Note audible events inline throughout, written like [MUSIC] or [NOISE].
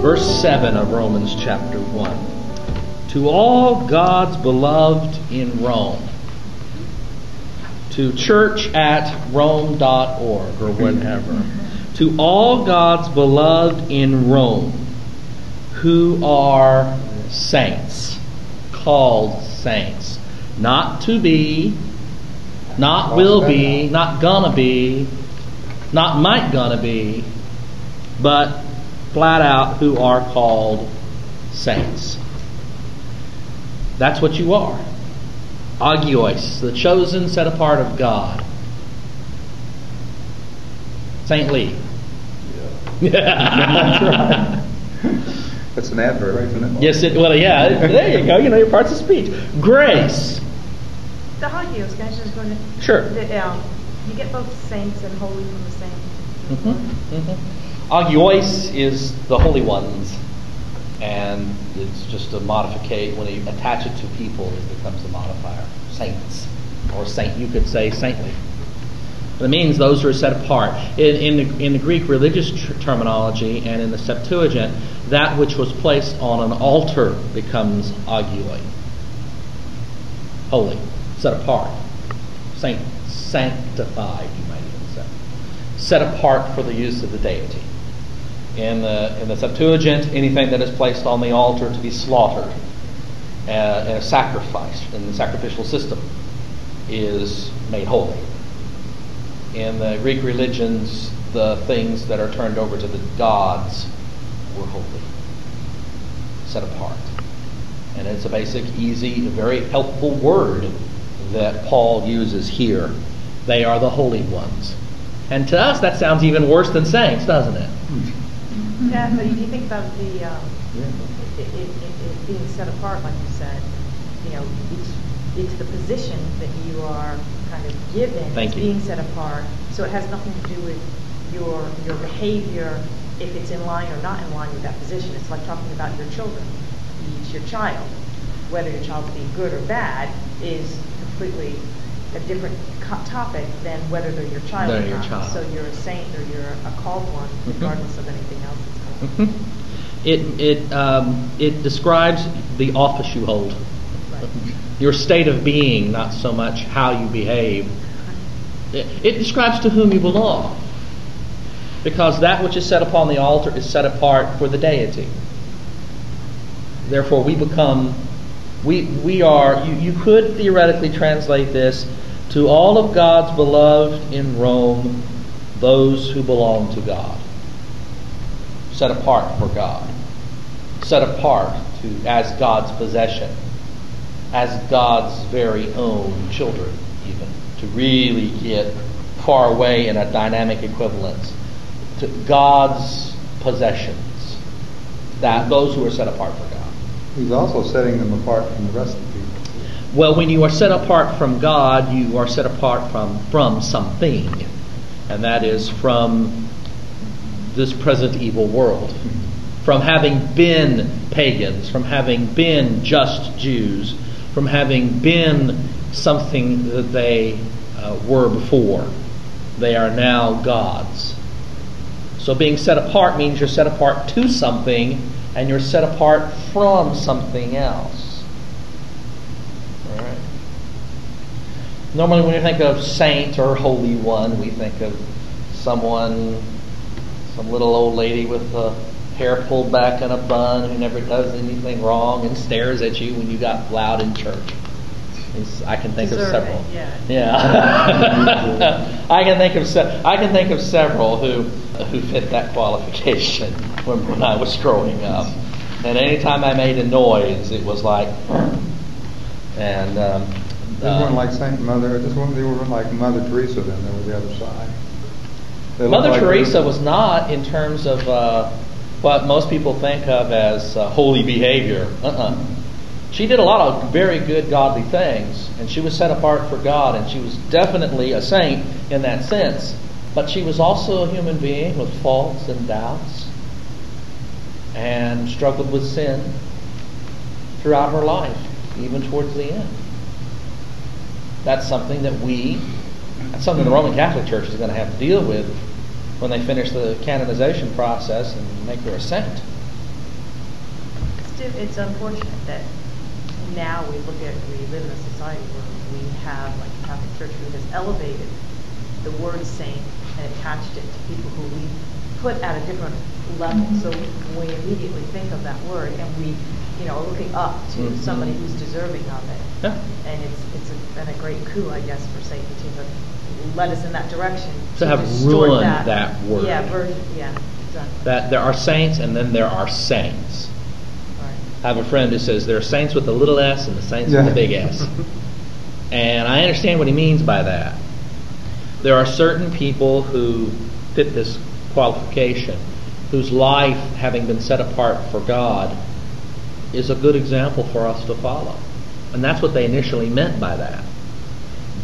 Verse 7 of Romans chapter 1. To all God's beloved in Rome, to church at rome.org or whatever, to all God's beloved in Rome who are saints, called saints, not to be, not will be, not gonna be, not might gonna be, but flat out who are called saints. That's what you are. Agios, the chosen, set apart of God. Saint Lee. [LAUGHS] Yeah. That's an adverb, isn't it? yes, it, well, yeah, there you go. You know your parts of speech. Grace. The Hagios, can I just go to? Sure. The, um, you get both saints and holy from the same. Mm-hmm. Mm-hmm. Agios is the holy ones, and it's just a modificate. When you attach it to people, it becomes a modifier. Saints, or saint, you could say saintly. But it means those who are set apart. In, in, the, in the Greek religious tr- terminology and in the Septuagint, that which was placed on an altar becomes agioi. Holy, set apart, saint, sanctified, you might even say. Set apart for the use of the deity. In the, in the Septuagint, anything that is placed on the altar to be slaughtered uh, in a sacrifice, in the sacrificial system, is made holy. In the Greek religions, the things that are turned over to the gods were holy, set apart. And it's a basic, easy, very helpful word that Paul uses here. They are the holy ones. And to us, that sounds even worse than saints, doesn't it? Yeah, but if you think about the, um, it, it, it, it being set apart, like you said, you know, it's, it's the position that you are kind of given Thank you. being set apart. So it has nothing to do with your your behavior, if it's in line or not in line with that position. It's like talking about your children. It's your child. Whether your child's being good or bad is completely a different co- topic than whether they're your child They're or your not. child. So you're a saint or you're a called one, Mhm. regardless of anything else that's going on. Mhm. It, it, um, it describes the office you hold, Right. your state of being, not so much how you behave. It, it describes to whom you belong. Because that which is set upon the altar is set apart for the deity. Therefore, we become, we, we are, you, you could theoretically translate this to all of God's beloved in Rome, those who belong to God. Set apart for God. Set apart to, as God's possession, as God's very own children, even, to really get far away in a dynamic equivalence to God's possessions, that those who are set apart for God. He's also setting them apart from the rest of. Well, when you are set apart from God, you are set apart from from something, and that is from this present evil world, from having been pagans, from having been just Jews, from having been something that they uh, were before. They are now gods. So being set apart means you're set apart to something and you're set apart from something else. All right. Normally, when we think of saint or holy one, we think of someone, some little old lady with the hair pulled back in a bun who never does anything wrong and stares at you when you got loud in church. I can think of Deserving, several. yeah. Yeah. [LAUGHS] I can think of se- I can think of several who who fit that qualification [LAUGHS] when, when I was growing up. And anytime I made a noise, it was like, [CLEARS THROAT] and um, They uh, weren't like Saint Mother, this one, they weren't like Mother Teresa then, they were the other side. They Mother like Teresa was not in terms of uh, what most people think of as uh, holy behavior. Uh-uh. She did a lot of very good godly things, and she was set apart for God, and she was definitely a saint in that sense. But she was also a human being with faults and doubts, and struggled with sin throughout her life, even towards the end. That's something that we, that's something the Roman Catholic Church is going to have to deal with when they finish the canonization process and make her a saint. it's, it's unfortunate that now we look at, we live in a society where we have, like the Catholic Church, who has elevated the word saint and attached it to people who we put at a different level. So we immediately think of that word and we, you know, are looking up to Mhm. somebody who's deserving of it. Yeah. And it's, it's been a great coup, I guess, for Satan to have led us in that direction. To have ruined that word. Yeah, version, yeah, exactly. That there are saints and then there are saints. Right. I have a friend who says there are saints with a little s and the saints with a big S. [LAUGHS] and I understand what he means by that. There are certain people who fit this qualification, whose life, having been set apart for God, is a good example for us to follow. And that's what they initially meant by that.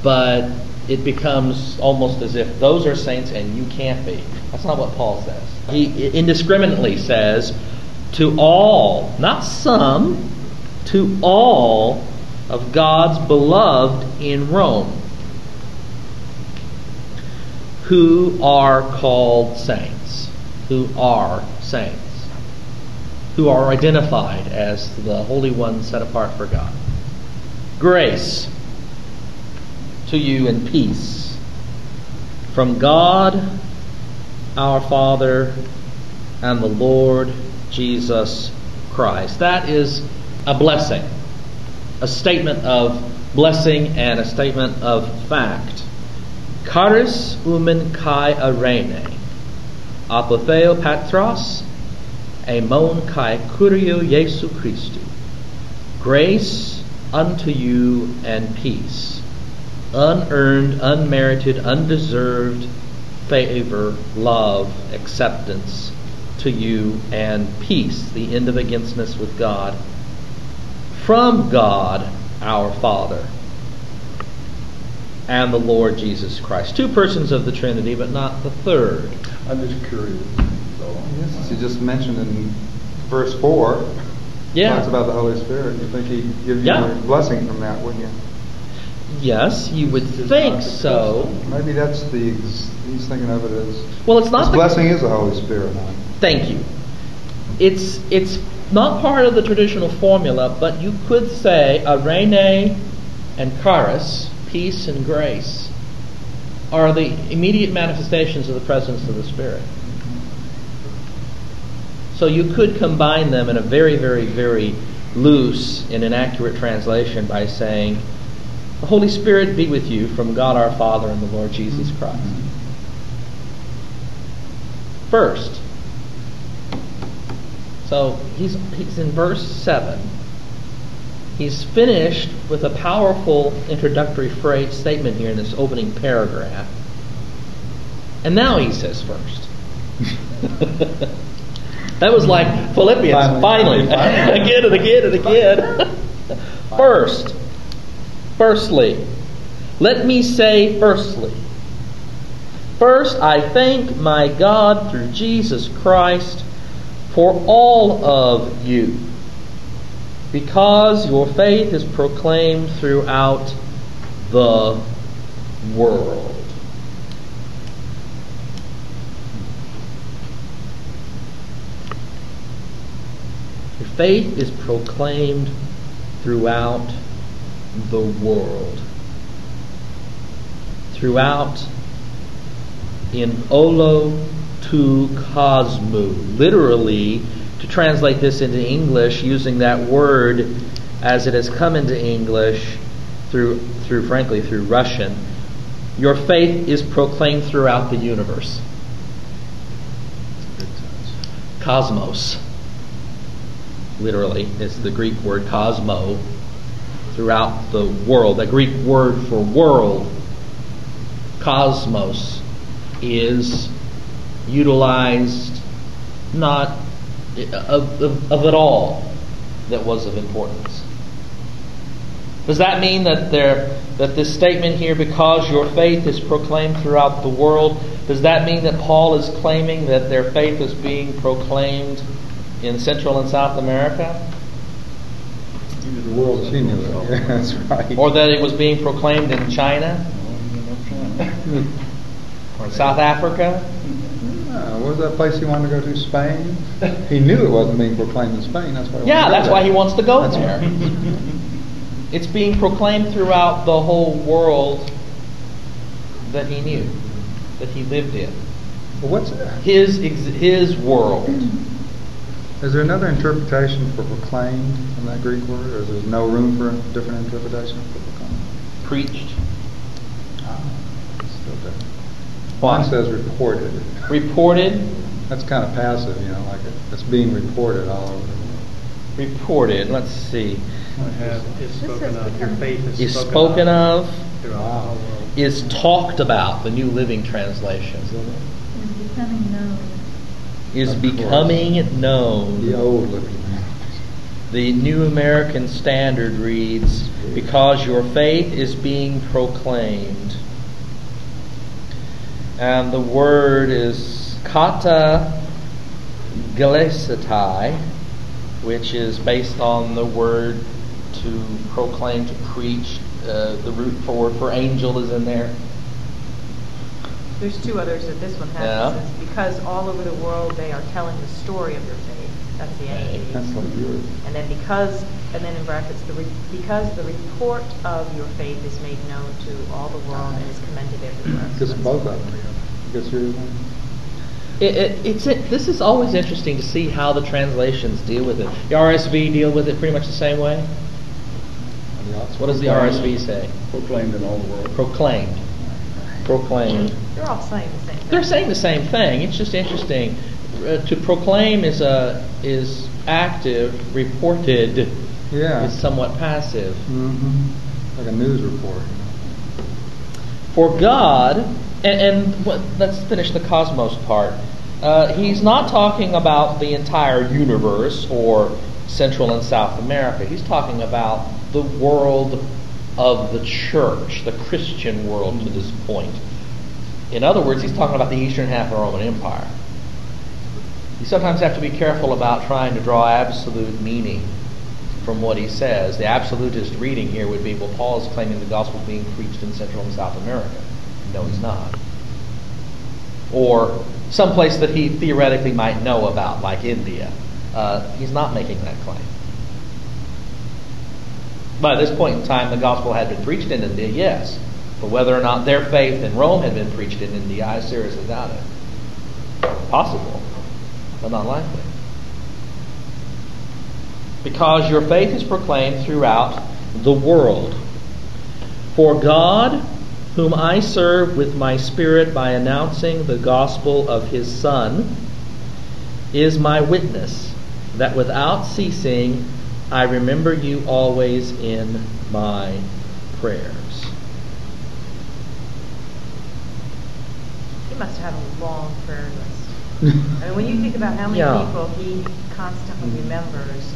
But it becomes almost as if those are saints and you can't be. That's not what Paul says. He indiscriminately says, to all, not some, to all of God's beloved in Rome, who are called saints, who are saints, who are identified as the Holy ones set apart for God. Grace to you and peace from God our Father and the Lord Jesus Christ. That is a blessing, a statement of blessing and a statement of fact. Charis umen kai arene, apotheo patros, amon kai kurio Jesu Christu. Grace unto you and peace, unearned, unmerited, undeserved favor, love, acceptance to you, and peace, the end of againstness with God, from God our Father and the Lord Jesus Christ. Two persons of the Trinity, but not the third. I'm just curious. So. Yes, you just mentioned in verse four. Yeah. Talks about the Holy Spirit. You think he'd give you Yeah. a blessing from that, wouldn't you? Yes, you would think so. Maybe that's the, he's thinking of it as, Well, it's not the blessing is the Holy Spirit. huh? Thank you. It's it's not part of the traditional formula, but you could say arene and charis, peace and grace, are the immediate manifestations of the presence of the Spirit. So you could combine them in a very, very, very loose and inaccurate translation by saying, "The Holy Spirit be with you from God our Father and the Lord Jesus Christ." First, so he's, he's in verse 7. He's finished with a powerful introductory phrase statement here in this opening paragraph. And now he says first. [LAUGHS] that was like Philippians, finally. Finally, finally. [LAUGHS] again and again and again. first. Firstly. Let me say firstly. First, I thank my God through Jesus Christ for all of you, because your faith is proclaimed throughout the world. Your faith is proclaimed throughout the world. Throughout in olo to cosmo. Literally, to translate this into English using that word as it has come into English through through frankly through Russian, your faith is proclaimed throughout the universe. Cosmos. Literally, it's the Greek word cosmo throughout the world. The Greek word for world, cosmos, is utilized not of, of, of it all that was of importance. Does that mean that there that this statement here, because your faith is proclaimed throughout the world, does that mean that Paul is claiming that their faith is being proclaimed in Central and South America? World She knew it. Yeah, [LAUGHS] that's right. Or that it was being proclaimed in China or [LAUGHS] South Africa? Uh, what was that place he wanted to go to? Spain. [LAUGHS] He knew it wasn't being proclaimed in Spain. That's why. Yeah, that's why he wants to go That's there. It's being proclaimed throughout the whole world that he knew, that he lived in. Well, what's that? His ex- his world. Is there another interpretation for proclaimed in that Greek word, or is there no room for a different interpretation for proclaimed? Preached. Ah, it's still different. Why? One says reported. Reported. That's kind of passive, you know, like it, it's being reported all over the world. Reported. Let's see. Have, is spoken of, your faith is Is spoken of. throughout the world. Is talked about. The New Living Translation. is becoming known. Is Of course. becoming known. The old looking. The New American Standard reads, Because your faith is being proclaimed. And the word is kata galesetai, which is based on the word to proclaim, to preach. Uh, the root for word for angel is in there. There's two others that this one has. Yeah. It says, Because all over the world they are telling the story of your faith. That's the Okay. NIV. That's like yours. And then because, and then in brackets, the re- because the report of your faith is made known to all the world and is commended everywhere. So Guess that's- both of them. I guess yours. one? It, it, it's it, this is always interesting to see how the translations deal with it. The RSV deal with it pretty much the same way. And the Oxford What does the RSV say? Proclaimed in all the world. Proclaimed. Proclaimed. They're all saying the same thing. They're saying the same thing. It's just interesting. Uh, to proclaim is a is active. Reported Yeah. is somewhat passive. Mm-hmm. Like a news report. For God, and, and what, let's finish the cosmos part. Uh, he's not talking about the entire universe or Central and South America. He's talking about the world of the church, the Christian world to this point. In other words, he's talking about the eastern half of the Roman Empire. You sometimes have to be careful about trying to draw absolute meaning from what he says. The absolutist reading here would be, well, Paul is claiming the gospel being preached in Central and South America. No, he's not. Or someplace that he theoretically might know about, like India. Uh, he's not making that claim. By this point in time, the gospel had been preached in India, yes. But whether or not their faith in Rome had been preached in India, I seriously doubt it. Possible, but not likely. Because your faith is proclaimed throughout the world. For God, whom I serve with my spirit by announcing the gospel of his Son, is my witness that without ceasing I remember you always in my prayers. He must have had a long prayer list. [LAUGHS] I mean, when you think about how many Yeah. people he constantly remembers,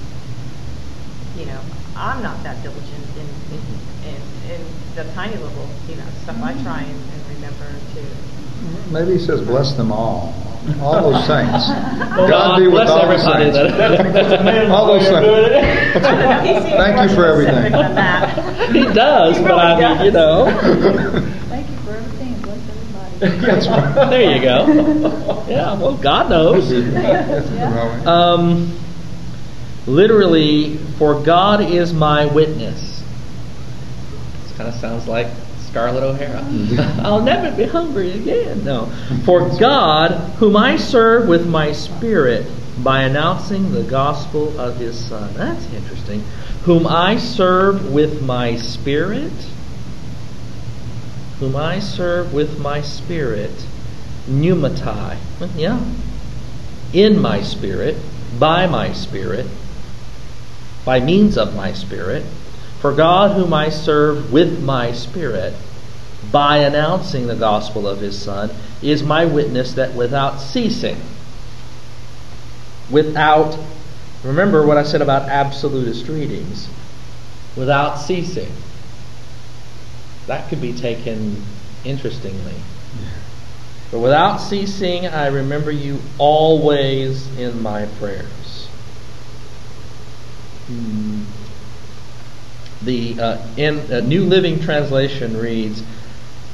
you know, I'm not that diligent in, in, in, in the tiny little, you know, stuff I try and, and remember to. Maybe he says, bless them all. All those saints. God God be with all the everybody saints. that- All those saints. Thank you for everything. he does, He but I mean, you know. Thank you for everything and bless everybody. [LAUGHS] That's right. there you go. Yeah, well, God knows. Um, literally, for God is my witness. This kind of sounds like Scarlett O'Hara. Mm-hmm. I'll never be hungry again. No. For God, whom I serve with my spirit by announcing the gospel of his Son. That's interesting. Whom I serve with my spirit. Whom I serve with my spirit. Pneumatai. Yeah in my spirit, by my spirit, by means of my spirit, for God whom I serve with my spirit, by announcing the gospel of his Son, is my witness that without ceasing, without, remember what I said about absolutist readings, without ceasing. That could be taken interestingly. But without ceasing, I remember you always in my prayers. Hmm. The uh, in uh, New Living Translation reads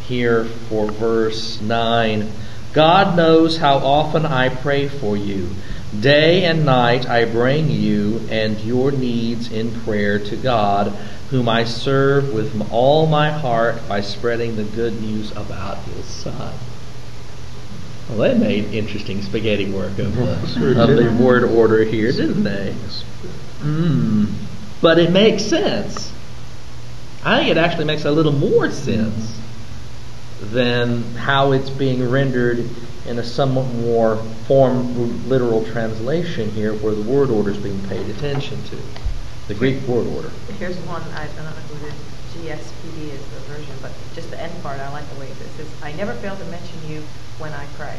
here for verse nine, God knows how often I pray for you. Day and night I bring you and your needs in prayer to God, whom I serve with all my heart by spreading the good news about his Son. Well, they made interesting spaghetti work of the, [LAUGHS] Sure of the word order here, didn't they? Mm. But it makes sense. I think it actually makes a little more sense than how it's being rendered in a somewhat more form literal translation here where the word order is being paid attention to. The Greek word order. Here's one, I don't know who the GSPD is the version, but just the end part, I like the way it says, I never fail to mention you when I pray.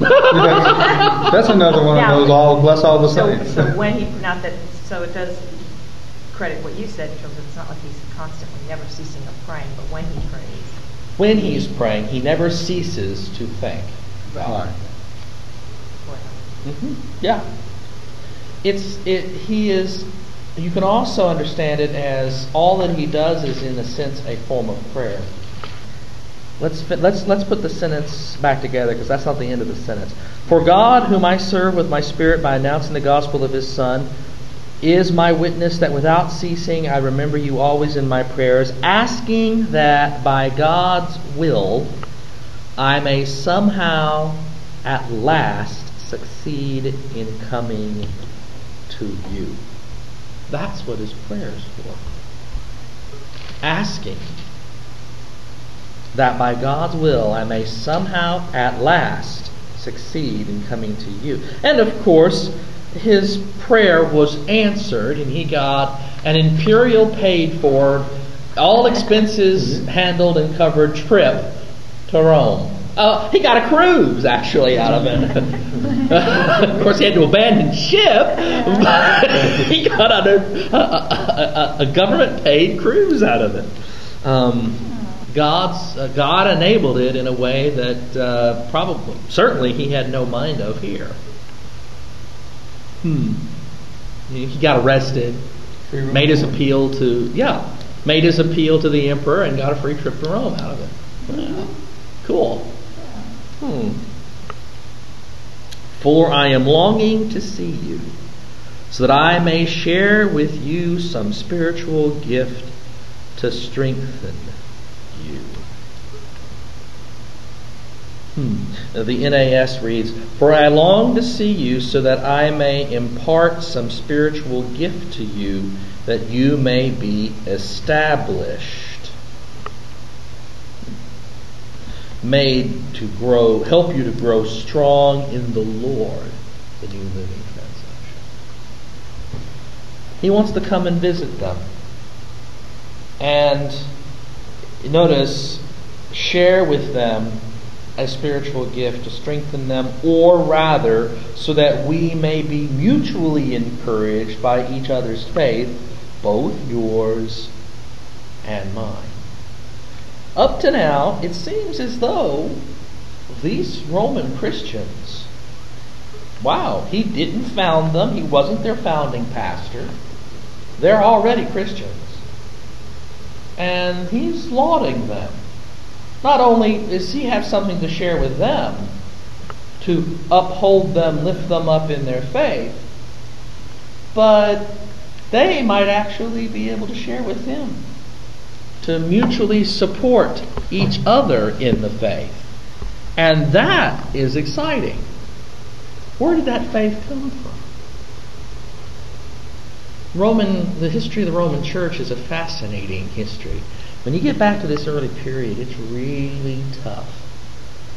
That's that's another one of those all, bless all the So, saints. so when he, not that, so it does credit what you said in terms of it's not like he's constantly never ceasing of praying, but when he prays. When he's praying, he never ceases to think. Right. well, hmm Yeah. It's it. He is. You can also understand it as all that he does is, in a sense, a form of prayer. Let's fi- let's let's put the sentence back together because that's not the end of the sentence. For God, whom I serve with my spirit by announcing the gospel of His Son, is my witness that without ceasing I remember you always in my prayers, asking that by God's will I may somehow at last succeed in coming to you. That's what his prayer is for. Asking that by God's will I may somehow at last succeed in coming to you. And of course, his prayer was answered, and he got an imperial paid for, all expenses handled and covered trip to Rome. Uh, he got a cruise actually out of it. [LAUGHS] of course, he had to abandon ship, but [LAUGHS] he got a, a, a, a government paid cruise out of it. Um, God's uh, God enabled it in a way that uh, probably, certainly, he had no mind of here. Hmm. He got arrested, made his appeal to yeah, made his appeal to the emperor, and got a free trip to Rome out of it. Yeah. Cool. Hmm. For I am longing to see you, so that I may share with you some spiritual gift to strengthen you. Hmm. The NAS reads, For I long to see you so that I may impart some spiritual gift to you, that you may be established. Made to grow, help you to grow strong in the Lord, the New Living Translation. He wants to come and visit them. And notice, share with them a spiritual gift to strengthen them, or rather, so that we may be mutually encouraged by each other's faith, both yours and mine. Up to now, it seems as though these Roman Christians, wow, he didn't found them, he wasn't their founding pastor. They're already Christians. And he's lauding them. Not only does he have something to share with them, to uphold them, lift them up in their faith, but they might actually be able to share with him, to mutually support each other in the faith. And that is exciting. Where did that faith come from? Roman, the history of the Roman Church is a fascinating history. When you get back to this early period, it's really tough.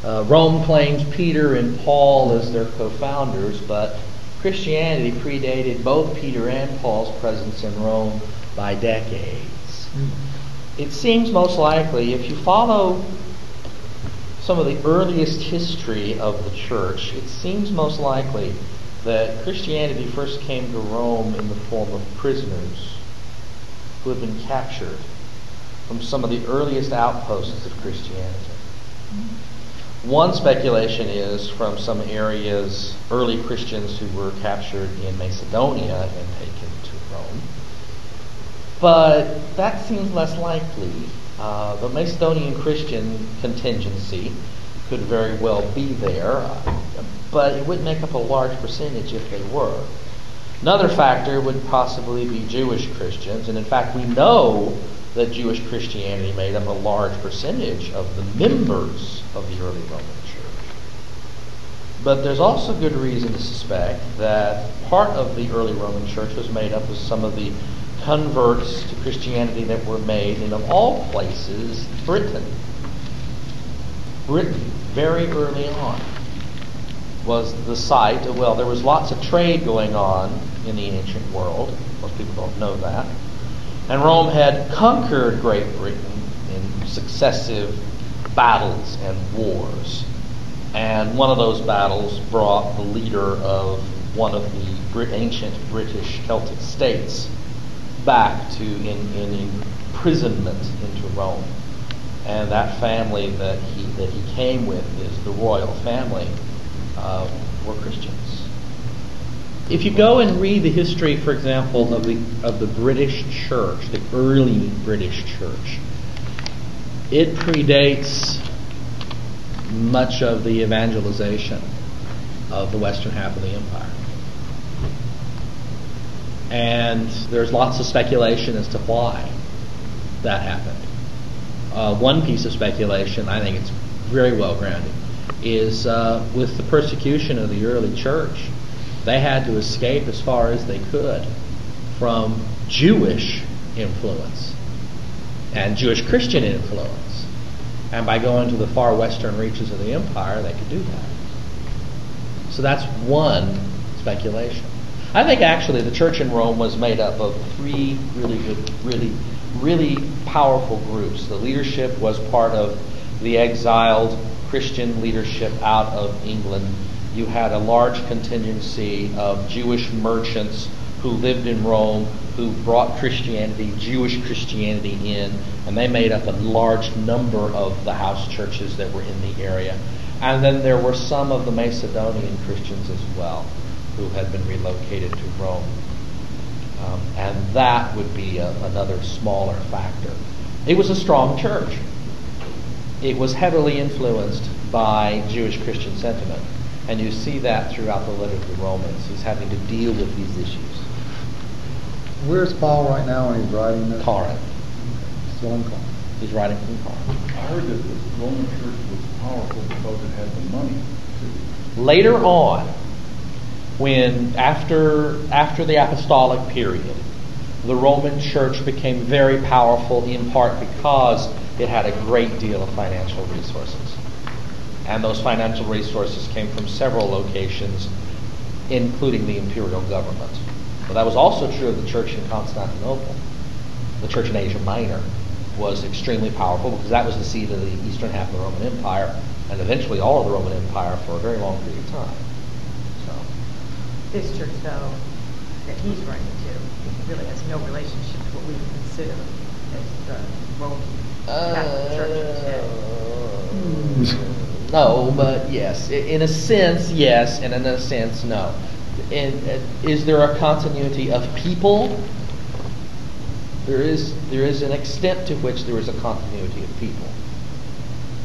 Uh, Rome claims Peter and Paul as their co-founders, but Christianity predated both Peter and Paul's presence in Rome by decades. It seems most likely, if you follow some of the earliest history of the church, it seems most likely that Christianity first came to Rome in the form of prisoners who had been captured from some of the earliest outposts of Christianity. One speculation is from some areas, early Christians who were captured in Macedonia and taken to Rome. But that seems less likely. Uh, the Macedonian Christian contingency could very well be there, but it wouldn't make up a large percentage if they were. Another factor would possibly be Jewish Christians, and in fact, we know that Jewish Christianity made up a large percentage of the members of the early Roman Church. But there's also good reason to suspect that part of the early Roman Church was made up of some of the converts to Christianity that were made in, of all places, Britain. Britain, very early on, was the site of, well, there was lots of trade going on in the ancient world. Most people don't know that. And Rome had conquered Great Britain in successive battles and wars. And one of those battles brought the leader of one of the ancient British Celtic states back to in, in imprisonment into Rome. And that family that he, that he came with is the royal family, uh, were Christians. If you go and read the history, for example, of the of the British Church, the early British Church, it predates much of the evangelization of the western half of the empire. And there's lots of speculation as to why that happened. Uh, one piece of speculation, I think it's very well grounded, is uh, with the persecution of the early church they had to escape as far as they could from Jewish influence and Jewish Christian influence. And by going to the far western reaches of the empire, they could do that. So that's one speculation. I think actually the church in Rome was made up of three really good, really, really powerful groups. The leadership was part of the exiled Christian leadership out of England you had a large contingency of Jewish merchants who lived in Rome who brought Christianity, Jewish Christianity in, and they made up a large number of the house churches that were in the area. And then there were some of the Macedonian Christians as well who had been relocated to Rome. Um, and that would be a, another smaller factor. It was a strong church. It was heavily influenced by Jewish Christian sentiment. And you see that throughout the letter to the Romans. He's having to deal with these issues. Where's Paul right now when he's writing this? Corinth. Still in Corinth. He's writing from Corinth. I heard that the Roman church was powerful because it had the money. too. Later on, when after after the apostolic period, the Roman church became very powerful in part because it had a great deal of financial resources and those financial resources came from several locations, including the imperial government. But that was also true of the church in Constantinople. The church in Asia Minor was extremely powerful because that was the seat of the eastern half of the Roman Empire, and eventually all of the Roman Empire for a very long period of time. So, This church, though, that he's writing to, really has no relationship to what we would consider as the Roman Catholic Church today. uh, no, but yes. In a sense, yes, and in a sense, no. In, uh, is there a continuity of people? There is, there is an extent to which there is a continuity of people.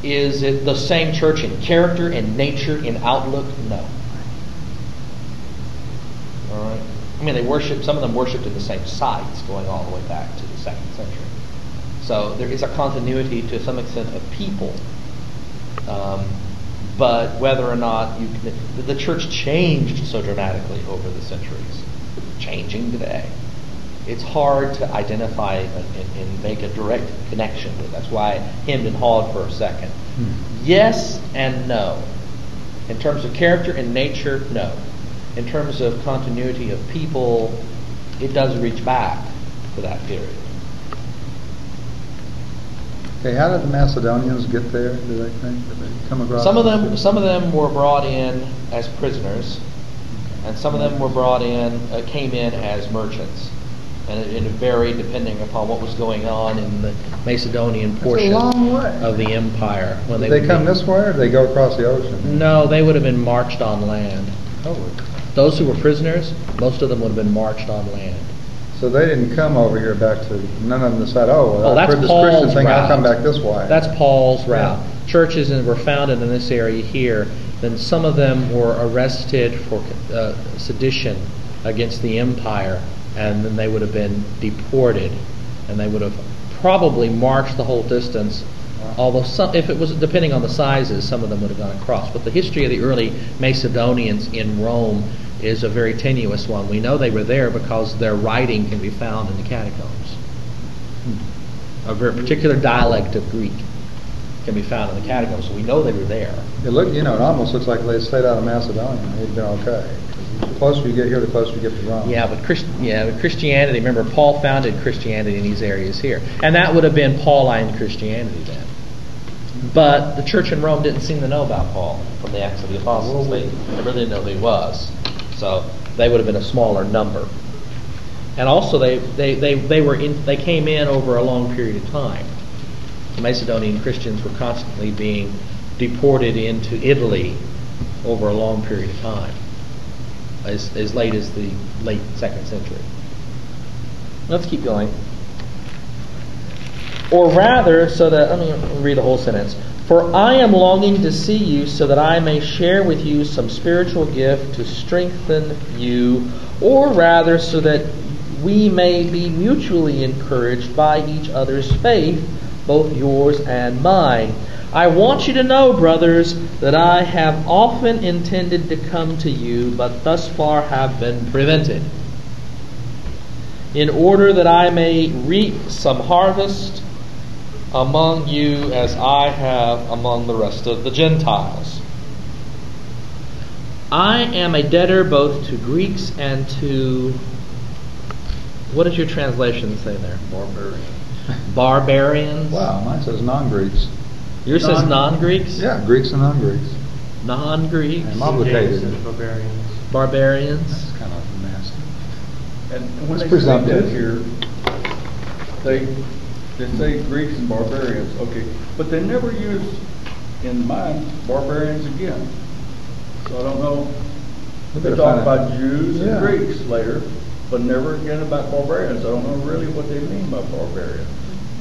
Is it the same church in character, in nature, in outlook? No. All right. I mean, they worship. Some of them worshipped in the same sites, going all the way back to the second century. So there is a continuity to some extent of people um, but whether or not you can, the church changed so dramatically over the centuries, changing today. It's hard to identify and, and make a direct connection with. That's why I hemmed and hawed for a second. Hmm. Yes and no. In terms of character and nature, no. In terms of continuity of people, it does reach back to that period. Okay, how did the Macedonians get there? Do they think? Did they come across? Some of them, some of them were brought in as prisoners, and some of them were brought in, uh, came in as merchants, and it, it varied depending upon what was going on in the Macedonian portion of the empire. When did they, they come be, this way, or did they go across the ocean? No, they would have been marched on land. Oh. Those who were prisoners, most of them would have been marched on land. So they didn't come over here back to, none of them decided, oh, well, that's I've heard this Paul's Christian thing, I'll route. come back this way. That's Paul's route. churches and were founded in this area here, then some of them were arrested for uh, sedition against the empire, and then they would have been deported, and they would have probably marched the whole distance. Although some, if it was depending on the sizes, some of them would have gone across. But the history of the early Macedonians in Rome is a very tenuous one. We know they were there because their writing can be found in the catacombs. Hmm. A very particular dialect of Greek can be found in the catacombs, so we know they were there. It look, you know, it almost looks like they stayed out of Macedonia. They'd been okay. The closer you get here, the closer you get to Rome. Yeah, but Christ, yeah, but Christianity. Remember, Paul founded Christianity in these areas here, and that would have been Pauline Christianity then. But the church in Rome didn't seem to know about Paul from the Acts of the Apostles. They, they really didn't know who he was, so they would have been a smaller number. And also, they they, they, they were in, they came in over a long period of time. The Macedonian Christians were constantly being deported into Italy over a long period of time, as, as late as the late second century. Let's keep going. Or rather, so that, let me read the whole sentence. For I am longing to see you so that I may share with you some spiritual gift to strengthen you, or rather, so that we may be mutually encouraged by each other's faith both yours and mine. I want you to know, brothers, that I have often intended to come to you, but thus far have been prevented, in order that I may reap some harvest among you as I have among the rest of the Gentiles. I am a debtor both to Greeks and to. What does your translation say there? Barbarians. Barbarians? Wow, mine says non-Greeks. Yours says Non- non-Greeks? Yeah, Greeks and non-Greeks. Non-Greeks? I'm obligated. Barbarians. Barbarians? That's kind of nasty. And when It's they say that presumptive. here, they, they say Greeks and barbarians, okay, but they never use in mine barbarians again. So I don't know, they better talk find out. about Jews Yeah. and Greeks later, but never again about barbarians. I don't know really what they mean by barbarian.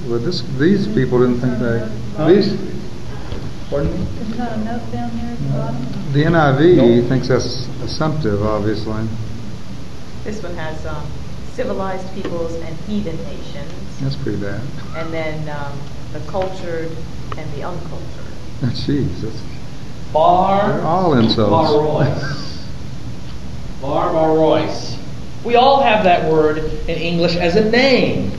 Well, this, these people didn't think they, Huh? these, Pardon me? There's not a note down there at the bottom? the NIV No. thinks that's assumptive, obviously. This one has um, civilized peoples and heathen nations, That's pretty bad. and then um, the cultured and the uncultured. Jeez, that's, Bar. they're all insults. Barbarois. Barbarois. We all have that word in English as a name.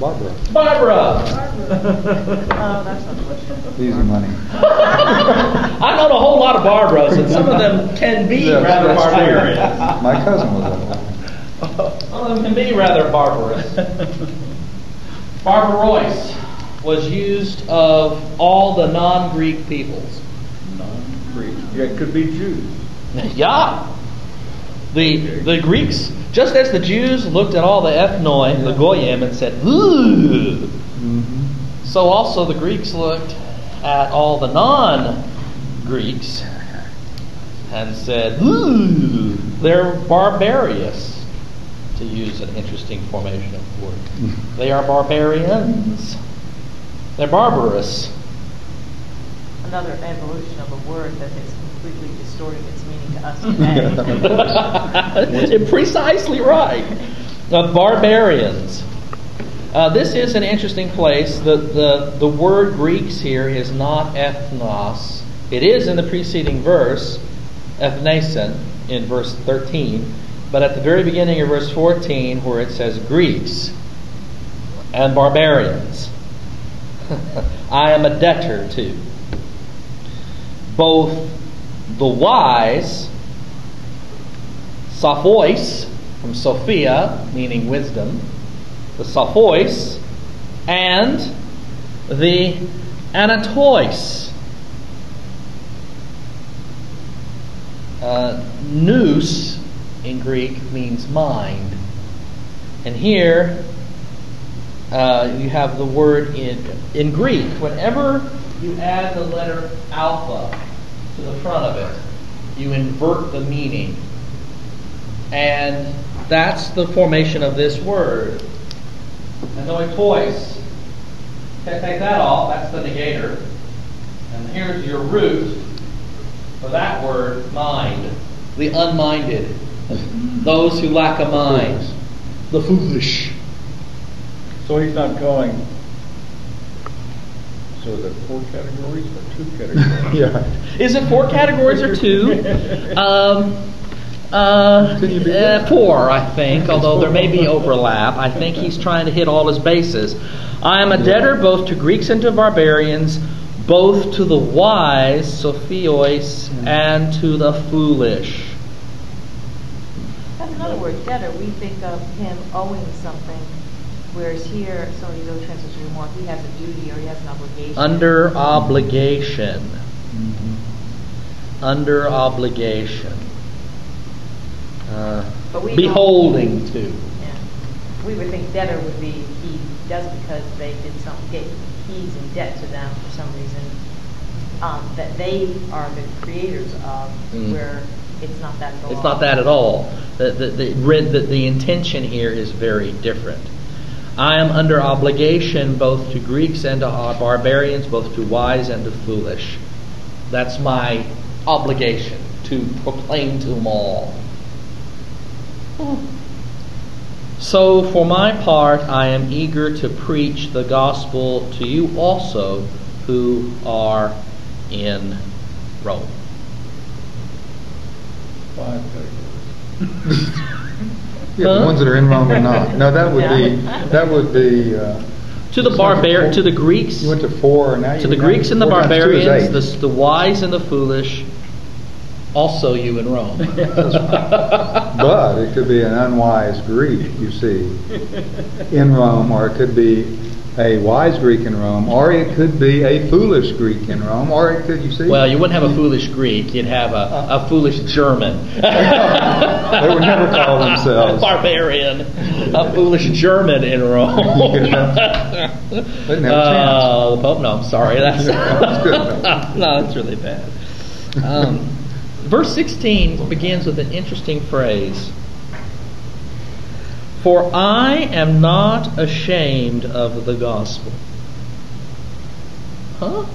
Barbara. Barbara. [LAUGHS] Oh, that's unfortunate. Easy money. [LAUGHS] I know a whole lot of Barbaras, and some of them can be Yeah, rather that's true. barbarian. My cousin was that way. Some of them can be rather barbarous. Barbarois was used of all the non-Greek peoples. Non-Greek. Yeah, it could be Jews. [LAUGHS] Yeah. The the Greeks, just as the Jews looked at all the ethnoi, the goyim, and said, "Ooh," Mm-hmm. so also the Greeks looked at all the non-Greeks and said, "Ooh, they're barbarous." To use an interesting formation of word, they are barbarians. They're barbarous. Another evolution of a word that has completely distorted its meaning to us [LAUGHS] today. Precisely right. Uh, barbarians. Uh, this is an interesting place. The, the, the word Greeks here is not ethnos. It is in the preceding verse, ethnason, in verse 13. But at the very beginning of verse 14, where it says Greeks and barbarians, [LAUGHS] I am a debtor to both the wise, Sophois, from Sophia, meaning wisdom, the Sophois, and the Anatois. Uh, nous in Greek means mind. And here uh, you have the word in, in Greek. Whenever you add the letter alpha to the front of it, you invert the meaning. And that's the formation of this word. And Anoitois. Okay, take that off, that's the negator. And here's your root for that word, mind. The unminded. Those who lack a mind. The foolish. So he's not going, so the four categories or two categories? [LAUGHS] Yeah. Is it four categories or two? Um, uh, Can you be uh, four, I think, although there may be overlap. I think he's trying to hit all his bases. I am a debtor both to Greeks and to barbarians, both to the wise, Sophios, and to the foolish. Word, debtor. We think of him owing something, whereas here, some of these other translations are more, he has a duty or he has an obligation. Under obligation. Under obligation. Uh, But we beholding to. Yeah. We would think debtor would be he does because they did some, get, he's in debt to them for some reason, um, that they are the creators of, Mm. where it's not that at all. It's not that at all. The, the, the, the, the intention here is very different. I am under obligation both to Greeks and to uh, barbarians, both to wise and to foolish. That's my obligation to proclaim to them all. So, for my part, I am eager to preach the gospel to you also who are in Rome. Five categories. [LAUGHS] Yeah, Huh? the ones that are in Rome or not. No, that would be, that would be, uh, To the barbar, to the Greeks, you went to four, and now you. to the Greeks and the four times two is barbarians, the, the wise and the foolish, also you in Rome. [LAUGHS] But it could be an unwise Greek, you see, in Rome, or it could be a wise Greek in Rome, or it could be a foolish Greek in Rome, or it could, you see. well, you wouldn't have a foolish Greek; you'd have a, a foolish German. [LAUGHS] They would never call themselves. [LAUGHS] barbarian, a foolish German in Rome. [LAUGHS] Yeah. Uh, the Pope? No, I'm sorry. That's, That's good. no, that's really bad. Um, verse 16 begins with an interesting phrase. For I am not ashamed of the gospel. Huh?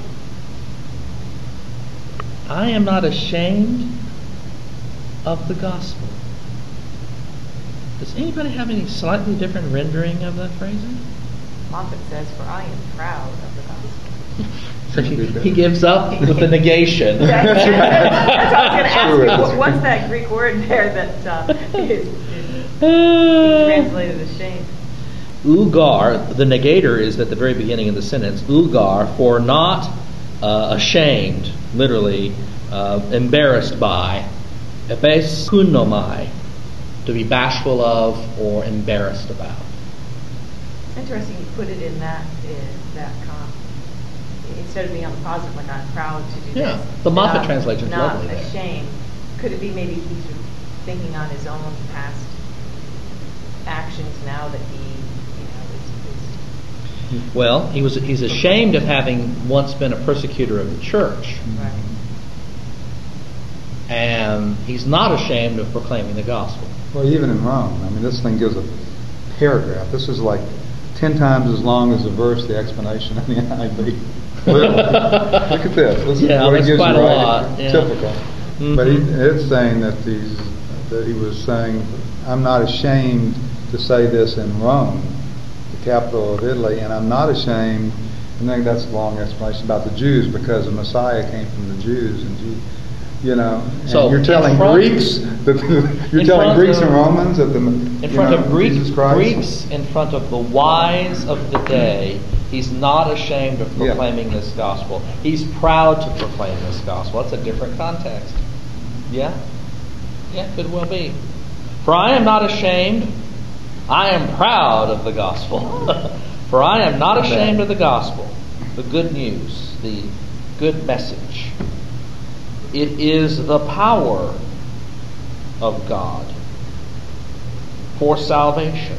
I am not ashamed of the gospel. Does anybody have any slightly different rendering of that phrasing? Moffatt says, for I am proud of the gospel. So [LAUGHS] he, he gives up with the negation. [LAUGHS] That's what I was going [LAUGHS] to ask you. What's that Greek word there that uh, is, translated as shame? Ugar, the negator is at the very beginning of the sentence. Ugar, for not uh, ashamed, literally, uh, embarrassed by. Epes kunomai, to be bashful of or embarrassed about. Interesting you put it in that, in that con, instead of being on the positive, like I'm proud to do this. Yeah, the Moffatt translation translation's lovely Not there. ashamed. Could it be maybe he's thinking on his own past actions now that he, you know, is, Well, he was he's ashamed of having once been a persecutor of the church, right? and he's not ashamed of proclaiming the gospel. Well, even in Rome, I mean, this thing gives a paragraph. This is like ten times as long as the verse, the explanation in the NIV. [LAUGHS] Look at this. This is Yeah, what that's gives quite a right lot, yeah. Typical. But he, Mhm. it's saying that these, that he was saying, I'm not ashamed to say this in Rome, the capital of Italy, and I'm not ashamed. And think that's a long explanation about the Jews because the Messiah came from the Jews, and you know, So, you're telling front- Greeks that [LAUGHS] you're telling Greeks of- and Romans that the In front know, of Greek, Greeks, in front of the wise of the day, he's not ashamed of Yeah. proclaiming this gospel. He's proud to proclaim this gospel. It's a different context. Yeah? Yeah, could well be. For I am not ashamed. I am proud of the gospel. [LAUGHS] For I am not ashamed of the gospel, the good news, the good message. It is the power of God for salvation.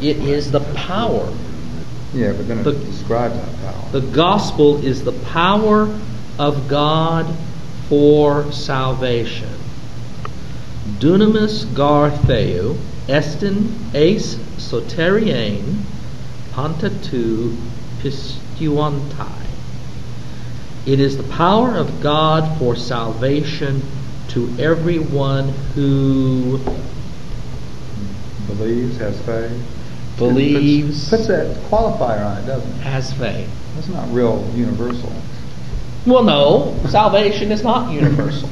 It is the power. Yeah, but then it The- describes that power. The gospel is the power of God for salvation. Dunamis gar theou, estin eis soteriein, panta tu pistuantai. It is the power of God for salvation to everyone who Believes, has faith. believes, Puts, puts that qualifier on it, doesn't it? has faith. That's not real universal. Well, no, salvation is not universal.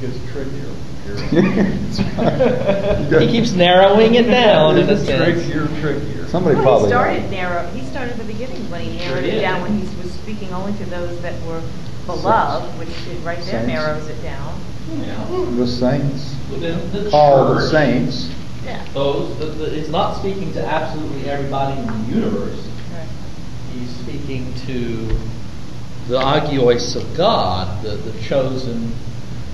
Gets trickier. [LAUGHS] he keeps narrowing it down in a It's sense. Trickier, trickier. Somebody Well, probably. he started narrow, he started the beginning when he narrowed did. it down, when he was speaking only to those that were beloved, which it right there Saints. narrows it down. The saints. Within the Called the saints. Yeah. Those, the, the, it's not speaking to absolutely everybody in the universe. Right. He's speaking to the agios of God, the, the chosen,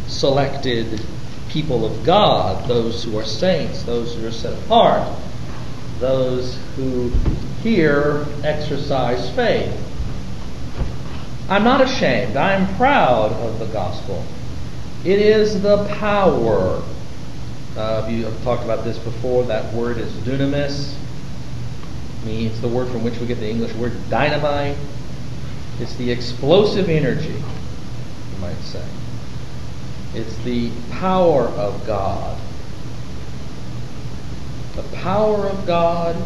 selected people of God, those who are saints, those who are set apart, those who here exercise faith. I'm not ashamed. I am proud of the gospel. It is the power. Uh, you have talked about this before. That word is dunamis. Means the word from which we get the English word dynamite. It's the explosive energy, you might say. It's the power of God. The power of God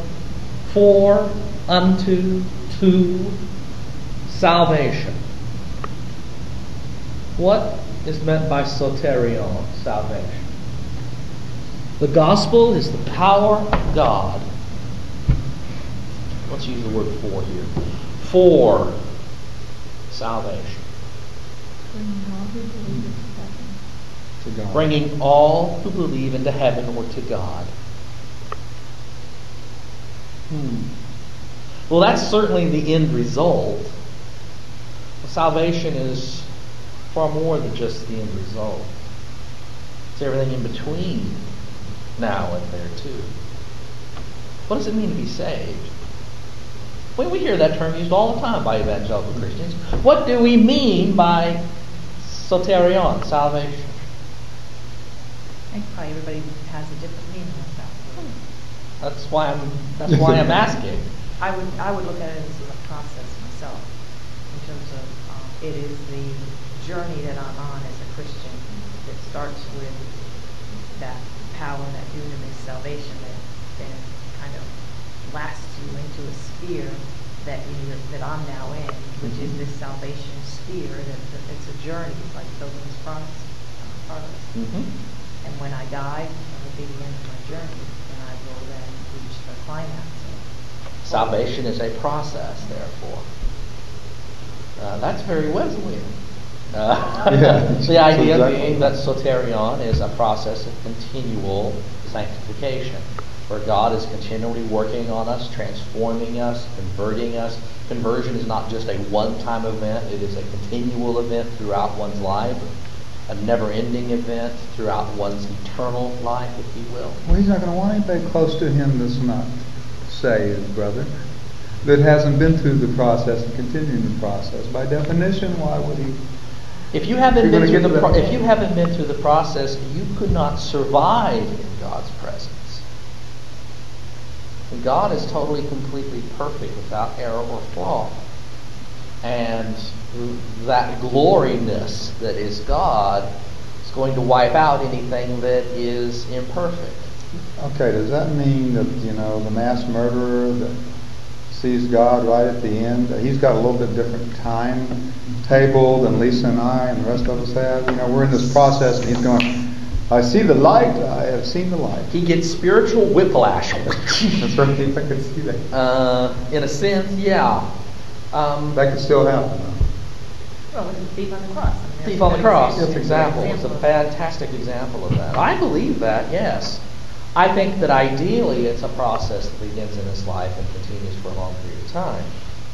for, unto, to salvation. What is meant by soterion, salvation? The gospel is the power of God. Let's use the word for here. For salvation. God. Bringing all who believe into heaven or to God. Hmm. Well, that's certainly the end result. Salvation is far more than just the end result. It's everything in between now and there, too. What does it mean to be saved? Well, we hear that term used all the time by evangelical Christians. What do we mean by soterion, salvation? I think probably everybody has a different meaning of that. That's why I'm. That's why I'm asking. [LAUGHS] I would, I would look at it as a process myself, in terms of, um, it is the journey that I'm on as a Christian that starts with that power, that dunamis salvation that then kind of lasts you into a sphere that you, that I'm now in, which is this salvation sphere, that, that it's a journey, it's like building this progress, uh, progress. And when I die, that will be the end of my journey, and I will then reach the climax Salvation is a process, therefore. Uh, that's very Wesleyan. Uh, Yeah, [LAUGHS] the idea exactly. being that soterion is a process of continual sanctification, where God is continually working on us, transforming us, converting us. Conversion is not just a one-time event; it is a continual event throughout one's life, a never-ending event throughout one's eternal life, if you will. Well, he's not going to want anybody close to him that's not saved, brother. That hasn't been through the process and continuing the process. By definition, why would he? If you haven't been through the pro- if you haven't been through the process, you could not survive in God's presence. And God is totally, completely perfect, without error or flaw, and that gloriness that is God is going to wipe out anything that is imperfect. Okay, does that mean that you know the mass murderer that sees God right at the end? He's got a little bit different time table than Lisa and I and the rest of us have. You know, we're in this process, and he's going. I see the light. I have seen the light. He gets spiritual whiplash. [LAUGHS] That's right. I could see that. uh, in a sense, yeah. Um, That could still happen. though. Well, look at the thief on the cross. I mean, Thief on the a good cross, example. example. It's a Example of- fantastic example of that. I believe that, yes. I think that ideally it's a process that begins in this life and continues for a long period of time.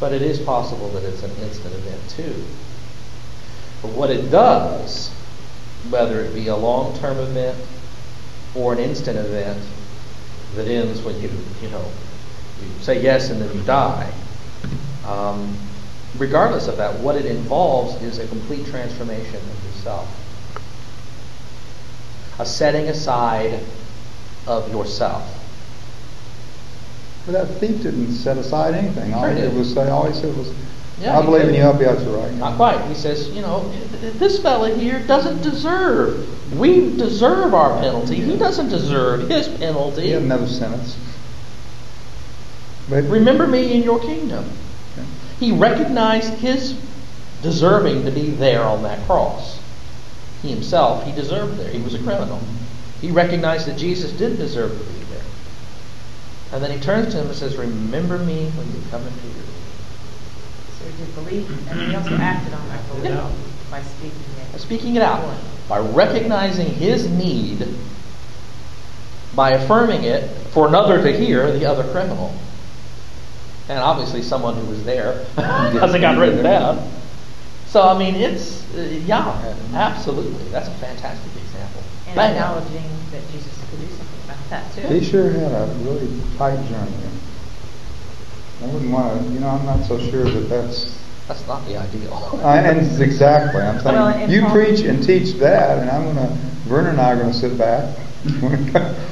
But it is possible that it's an instant event too. But what it does, whether it be a long term event or an instant event that ends when you, you know, you say yes and then you die, um, regardless of that, what it involves is a complete transformation of yourself. A setting aside of yourself. But that thief didn't set aside anything. All Sure he he did. was say, all he said was, Yeah, I he believe in you, I'll be out your right. Not quite. He says, you know, this fella here doesn't deserve. We deserve our penalty. He doesn't deserve his He penalty. had another sentence. But Remember me in your kingdom. He recognized his deserving to be there on that cross. He himself, he deserved there. He was a criminal. He recognized that Jesus did deserve to be there. And then he turns to him and says, Remember me when you come into your So he did believe, and he also acted on that belief Yeah. by speaking it. speaking it out, by recognizing his need, by affirming it for another to hear, the other criminal. And obviously someone who was there, [LAUGHS] because it got written down. So, I mean, it's, uh, yeah, absolutely. That's a fantastic example. And Bang. acknowledging that Jesus could do something about that too. he sure had a really tight journey. I wouldn't want to, you know, I'm not so sure that that's, That's not the ideal. I, and exactly, I'm saying, and you Paul- preach and teach that, and I'm gonna, Vernon and I are gonna sit back.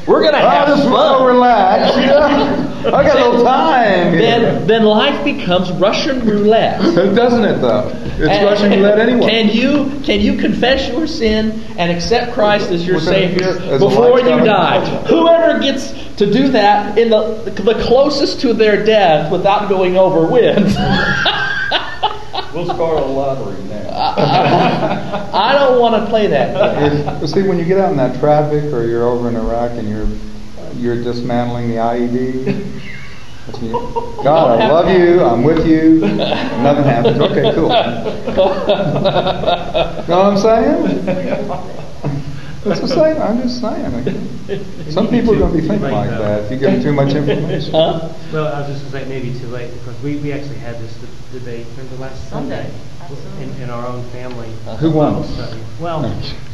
We're gonna oh, have I'll just fun. relax? [LAUGHS] I got a little time. Then, then life becomes Russian roulette. [LAUGHS] Doesn't it though? It's And- Russian roulette anyway. Can you can you confess your sin and accept Christ as your Within- Savior before you die? Whoever gets to do that in the the closest to their death without going over wins. [LAUGHS] We'll start a lottery now. I don't want to play that. game. Well, see, when you get out in that traffic, or you're over in Iraq and you're you're dismantling the IED. that's when you- God, I love you. I'm with you. Nothing happens. Okay, cool. [LAUGHS] know what I'm saying? That's the same. I'm just saying. [LAUGHS] Some people are going to be thinking like that if you give them too much information. Huh? Well, I was just going to say maybe too late because we, we actually had this de- debate, remember last Sunday, Sunday? In, in our own family. Uh, who won? Study. Well,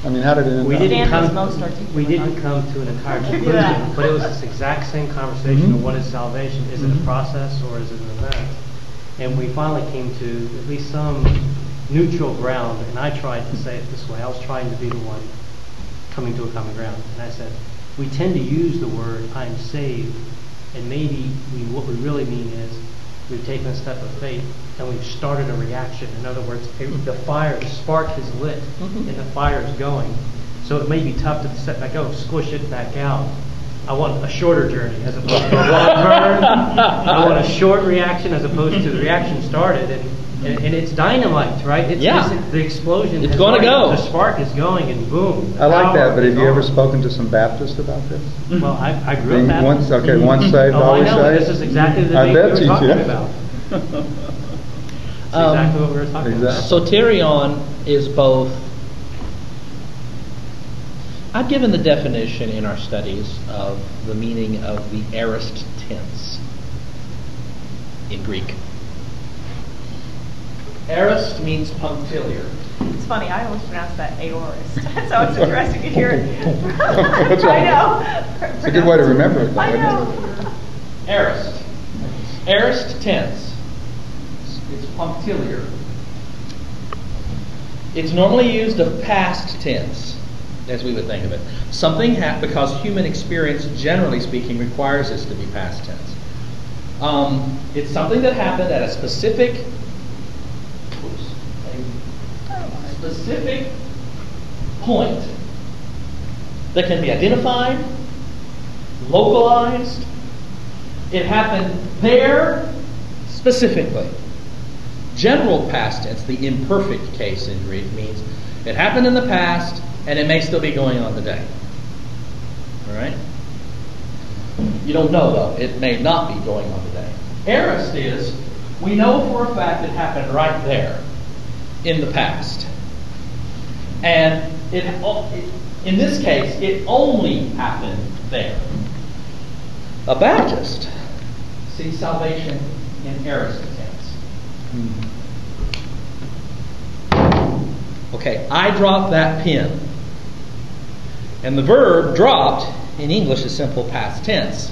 I mean, how did it end we up? didn't Dan was come, most articulate we didn't come to an entire I'll give you that. conclusion, but it was this exact same conversation mm-hmm. of what is salvation? Is it a mm-hmm. process or is it an event? And we finally came to at least some neutral ground, and I tried to say it this way. I was trying to be the one coming to a common ground. And I said, we tend to use the word I'm saved, and maybe we, what we really mean is we've taken a step of faith and we've started a reaction. In other words, it- the fire, the spark is lit mm-hmm. and the fire is going. So it may be tough to step back, oh, squish it back out. I want a shorter journey as opposed to a long burn. [LAUGHS] I want a short reaction as opposed to the reaction started and, and, and it's dynamite, right? It's, Yeah. it's- the explosion. It's gonna go. The spark is going and boom. I like that, but have you ever spoken to some Baptists about this? [LAUGHS] Well, I, I grew Being up once, Baptist. okay, [LAUGHS] once saved, Oh, I always know, saved. this is exactly the I debate we bet were you talking did. about. [LAUGHS] It's Um, exactly what we were talking about. Exactly. Soterion is both. I've given the definition in our studies of the meaning of the aorist tense in Greek. Aorist means punctiliar. It's funny, I always pronounce that aorist, [LAUGHS] so it's interesting to hear it. That's [LAUGHS] I know. It's a good way to remember it, though, I isn't it? know. Aorist. Aorist tense. It's punctiliar. It's normally used of past tense, as we would think of it. Something ha- because human experience, generally speaking, requires this to be past tense. Um, it's something that happened at a specific, oops, a specific point that can be identified, localized. It happened there specifically. General past tense, the imperfect case in Greek, means it happened in the past and it may still be going on today. All right? You don't know, though. It may not be going on today. Aorist is, we know for a fact it happened right there in the past. And it, in this case, it only happened there. A Baptist sees salvation in aorist tense. Okay, I dropped that pen. And the verb dropped in English is simple past tense.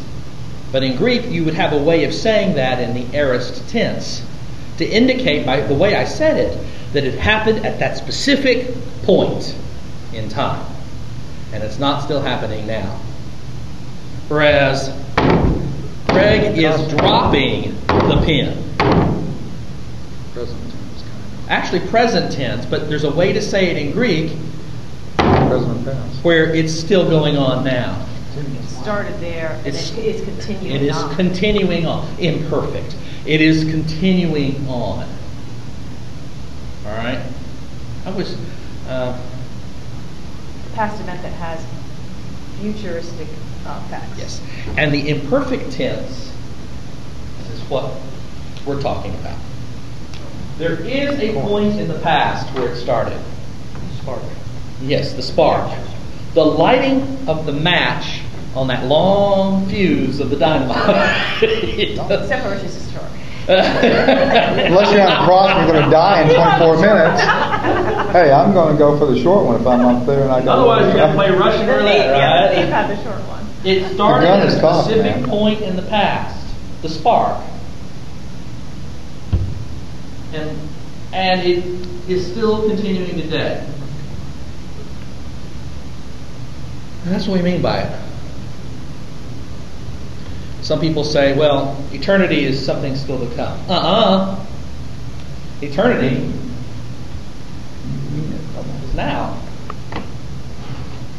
But in Greek, you would have a way of saying that in the aorist tense to indicate by the way I said it that it happened at that specific point in time. And it's not still happening now. Whereas Greg is dropping the pen. Present tense, Actually, present tense, but there's a way to say it in Greek. Present past. where it's still going on now. It started there, and It's- it is continuing It is on. continuing on. Imperfect. It is continuing on. All right? I was. Uh, Past event that has futuristic uh, facts. yes. And the imperfect tense is what we're talking about. There is a point in the past where it started. Spark. Yes, the spark. The lighting of the match on that long fuse of the dynamite. Except for Rich's story. Unless you're on a cross and you're going to die in [LAUGHS] 24 minutes. [LAUGHS] Hey, I'm going to go for the short one if I'm up there and I go. Otherwise, you got to play Russian The thief, roulette, yeah, the thief right? had the short one. It started at a specific man. point in the past, the spark, and and it is still continuing today. And that's what we mean by it. Some people say, well, eternity is something still to come. Uh uh Eternity is now,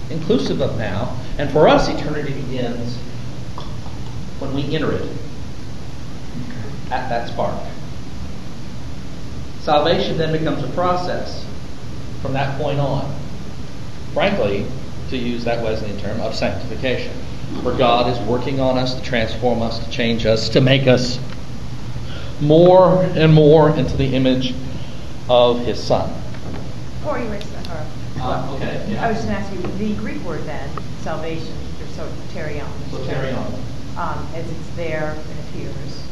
inclusive of now. And for us, eternity begins when we enter it at that spark. Salvation then becomes a process from that point on. Frankly, to use that Wesleyan term, of sanctification, where God is working on us to transform us, to change us, to make us more and more into the image of His Son. Or erase that, or. Ah, okay, yeah. I was just going to ask you, the Greek word then, salvation, or soterion. Soterion. Um, as it's there and appears.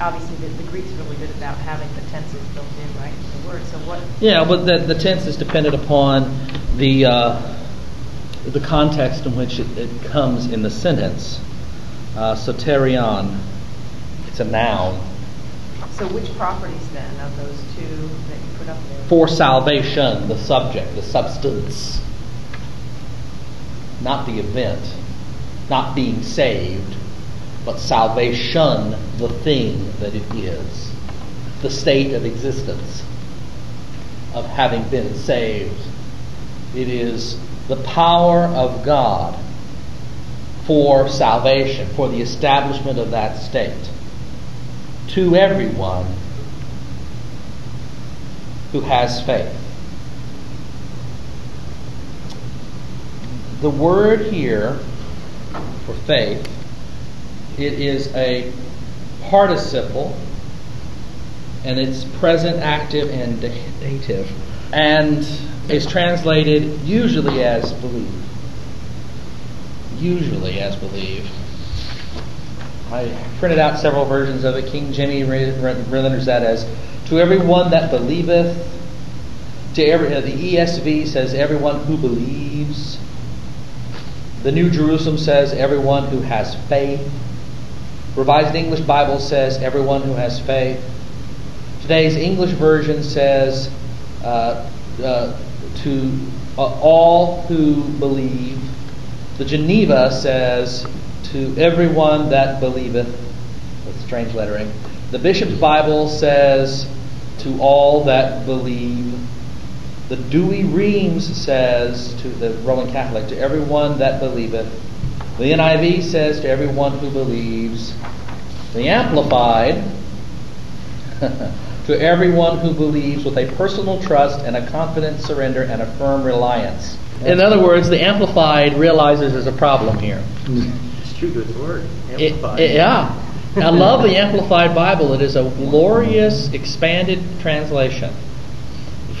Obviously, the, the Greek's really good about having the tenses built in, right, in the word, so what, Yeah, but the, the tense is dependent upon the uh, the context in which it, it comes in the sentence. Uh, soterion, it's a noun. So which properties then of those two that you put up there? For salvation, the subject, the substance, not the event, not being saved, but salvation, the thing that it is, the state of existence of having been saved. It is the power of God for salvation, for the establishment of that state to everyone who has faith. The word here for faith, it is a participle and it's present, active, and dative, and is translated usually as believe. Usually as believe. I printed out several versions of it. King Jimmy re- re- renders that as to everyone that believeth. To every uh, the ESV says everyone who believes. The New Jerusalem says everyone who has faith. Revised English Bible says everyone who has faith. Today's English version says uh, uh, to uh, all who believe. The Geneva says to everyone that believeth. That's strange lettering. The Bishop's Bible says to all that believe. The Douay-Rheims says to the Roman Catholic, to everyone that believeth. The NIV says to everyone who believes. The Amplified, [LAUGHS] to everyone who believes with a personal trust and a confident surrender and a firm reliance. In other words, the Amplified realizes there's a problem here. [LAUGHS] True its word. It- Amplified. it- yeah. [LAUGHS] I love the Amplified Bible. It is a glorious, expanded translation.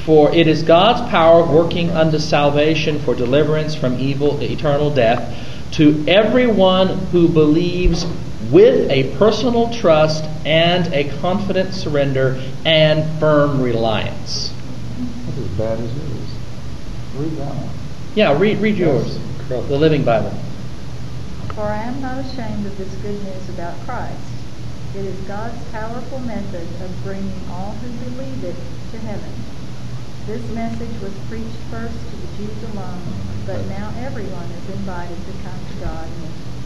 For it is God's power working unto salvation for deliverance from evil, eternal death, to everyone who believes with a personal trust and a confident surrender and firm reliance. That's as bad as yours. Read that one. Yeah, read, read yours, the Living Bible. For I am not ashamed of this good news about Christ. It is God's powerful method of bringing all who believe it to heaven. This message was preached first to the Jews alone, but now everyone is invited to come to God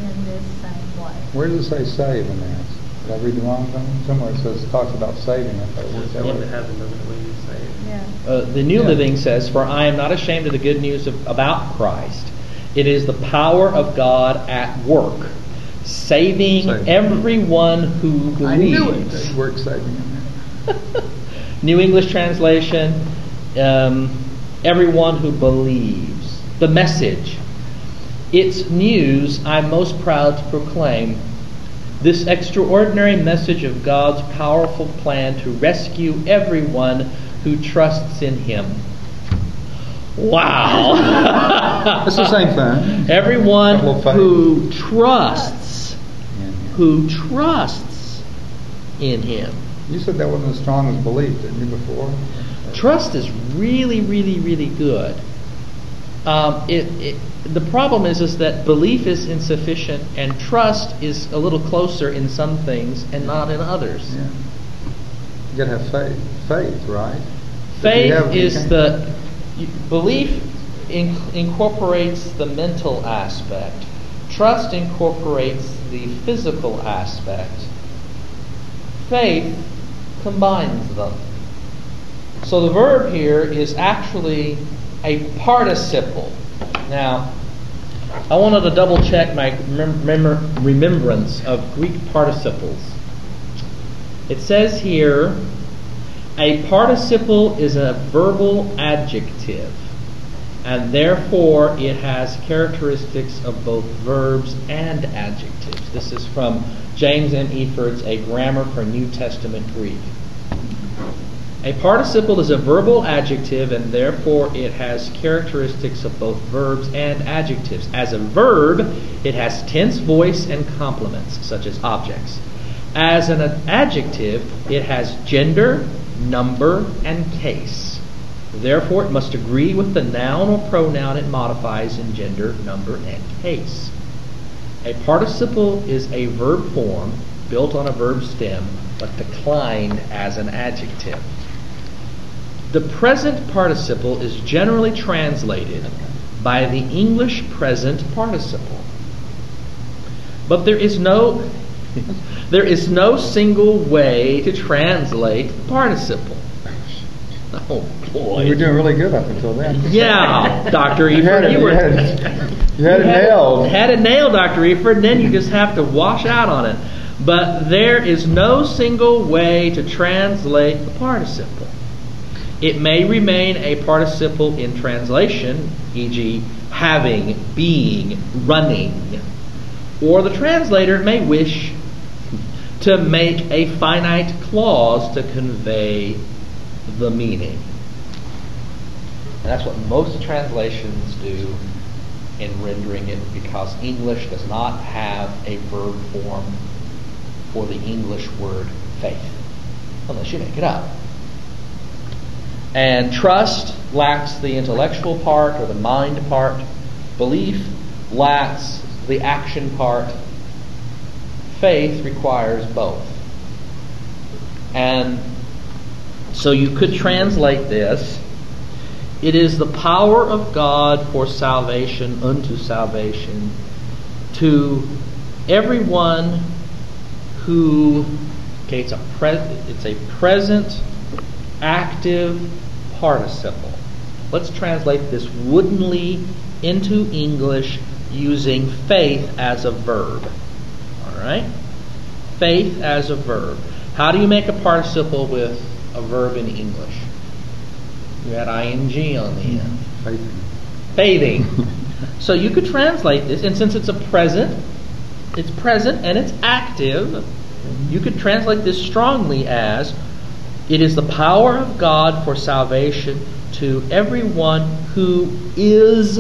in, in this same way. Where does it say save in there? Did I read the wrong thing? Somewhere it says, talks about saving. I thought it worked that Into way. heaven doesn't really say it. Yeah. Uh, the New Yeah. Living says, For I am not ashamed of the good news of, about Christ. It is the power of God at work, saving Saving. everyone who believes. I knew it. Saving. [LAUGHS] New English translation, um, everyone who believes. The message. It's news I'm most proud to proclaim. This extraordinary message of God's powerful plan to rescue everyone who trusts in Him. Wow! [LAUGHS] It's the same thing. Everyone who trusts, who trusts in Him. You said that wasn't as strong as belief, didn't you, before? Trust is really, really, really good. Um, it, it, the problem is, is that belief is insufficient, and trust is a little closer in some things and not in others. Yeah. You gotta have faith. Faith, right? Faith is the belief in, incorporates the mental aspect. Trust incorporates the physical aspect. Faith combines them. So the verb here is actually a participle. Now, I wanted to double check my remember- remembrance of Greek participles. It says here, a participle is a verbal adjective, and therefore it has characteristics of both verbs and adjectives. This is from James M. Efird's A Grammar for New Testament Greek. A participle is a verbal adjective, and therefore it has characteristics of both verbs and adjectives. As a verb, it has tense, voice, and complements, such as objects. As an adjective, it has gender, number, and case. Therefore, it must agree with the noun or pronoun it modifies in gender, number, and case. A participle is a verb form built on a verb stem, but declined as an adjective. The present participle is generally translated by the English present participle. But there is no [LAUGHS] there is no single way to translate the participle. [LAUGHS] Oh boy. You were doing really good up until then. Yeah, Dr. You had Efird, it, you you were had it, you had it nailed. Had it nailed, Dr. Efird, and then you just have to wash out on it. But there is no single way to translate the participle. It may remain a participle in translation, e.g., having, being, running. Or the translator may wish to make a finite clause to convey the meaning. And that's what most translations do in rendering it because English does not have a verb form for the English word faith, unless you make it up. And trust lacks the intellectual part or the mind part. Belief lacks the action part. Faith requires both. And so you could translate this it is the power of God for salvation unto salvation to everyone who okay it's a pre, it's a present active participle. Let's translate this woodenly into English using faith as a verb. Right? Faith as a verb. How do you make a participle with a verb in English? You had ing on the end. Faith. Faithing. so you could translate this, and since it's a present, it's present and it's active, you could translate this strongly as it is the power of God for salvation to everyone who is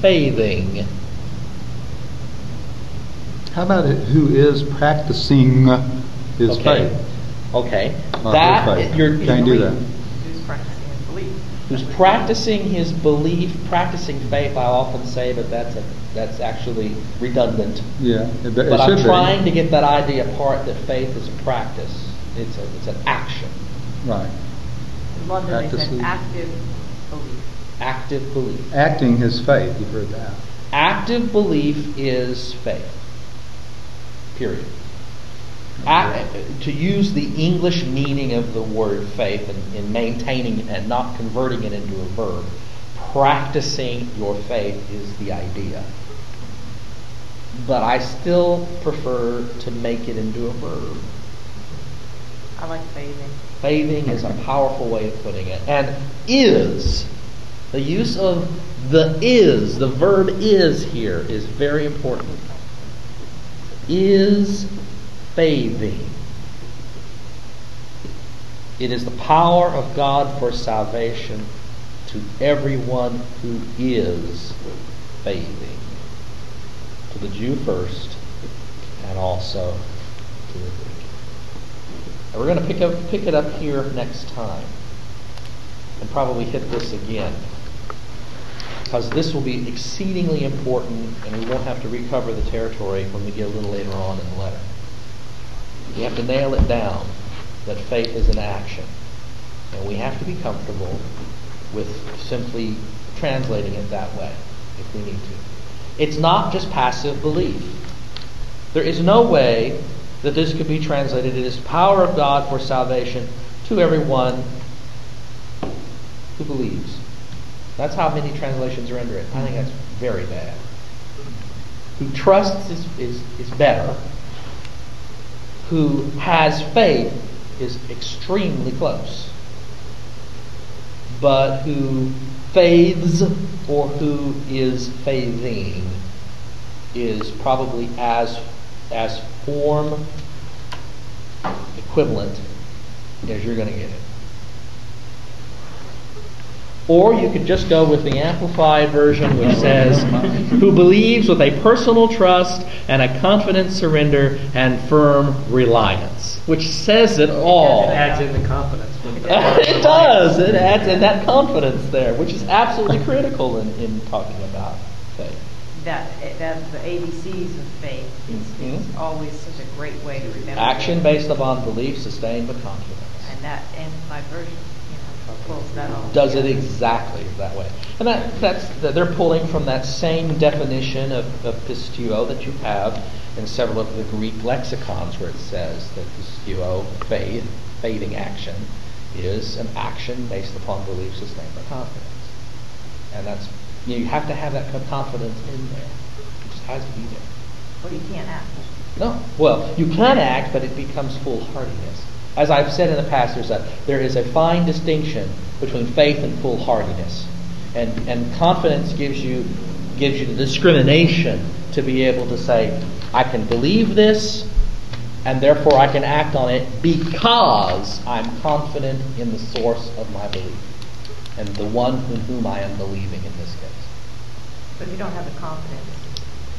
faithing. How about it, who is practicing his Okay. faith? Okay. Uh, Not that her faith. you're Can't do that. Who's practicing his belief? who's practicing his belief, practicing faith, I often say, but that's a, that's actually redundant. Yeah, it, it But should I'm trying be. to get that idea apart that faith is a practice. It's a, it's an action. Right. London, they said active belief. Active belief. Acting his faith, you've heard that. Active belief is faith. Period. Ac- to use the English meaning of the word faith in, in maintaining and not converting it into a verb, practicing your faith is the idea. But I still prefer to make it into a verb. I like bathing. Faithing is a powerful way of putting it. And is, the use of the is, the verb is here, is very important. Is faithing. It is the power of God for salvation to everyone who is faithing. To the Jew first, and also to the Greek. And we're going to pick up pick it up here next time, and probably hit this again, because this will be exceedingly important, and we won't have to recover the territory when we get a little later on in the letter. We have to nail it down that faith is an action, and we have to be comfortable with simply translating it that way if we need to. It's not just passive belief. There is no way that this could be translated. It is power of God for salvation to everyone who believes. That's how many translations render it. I think that's very bad. Who trusts is, is, is better. Who has faith is extremely close. But who faiths or who is faithing is probably as as form equivalent as you're going to get it. Or you could just go with the amplified version, which says, who believes with a personal trust and a confident surrender and firm reliance, which says it all. It adds in the confidence. [LAUGHS] it does. It adds in that confidence there, which is absolutely critical in, in talking about faith. That, that the ABCs of faith is, is Mhm. always such a great way to remember. Action based upon belief, sustained by confidence. And that amplified version, does it exactly that way. And that, that's that they're pulling from that same definition of, of pistuo that you have in several of the Greek lexicons where it says that pistuo, faith, faithing action, is an action based upon belief sustained by confidence. And that's you have to have that confidence in there. It just has to be there. Or you can't act. No. Well, you can act, but it becomes foolhardiness. As I've said in the past, there's a, there is a fine distinction between faith and foolhardiness. And, and confidence gives you, gives you the discrimination to be able to say, I can believe this, and therefore I can act on it because I'm confident in the source of my belief and the one in whom I am believing in this case. But you don't have the confidence,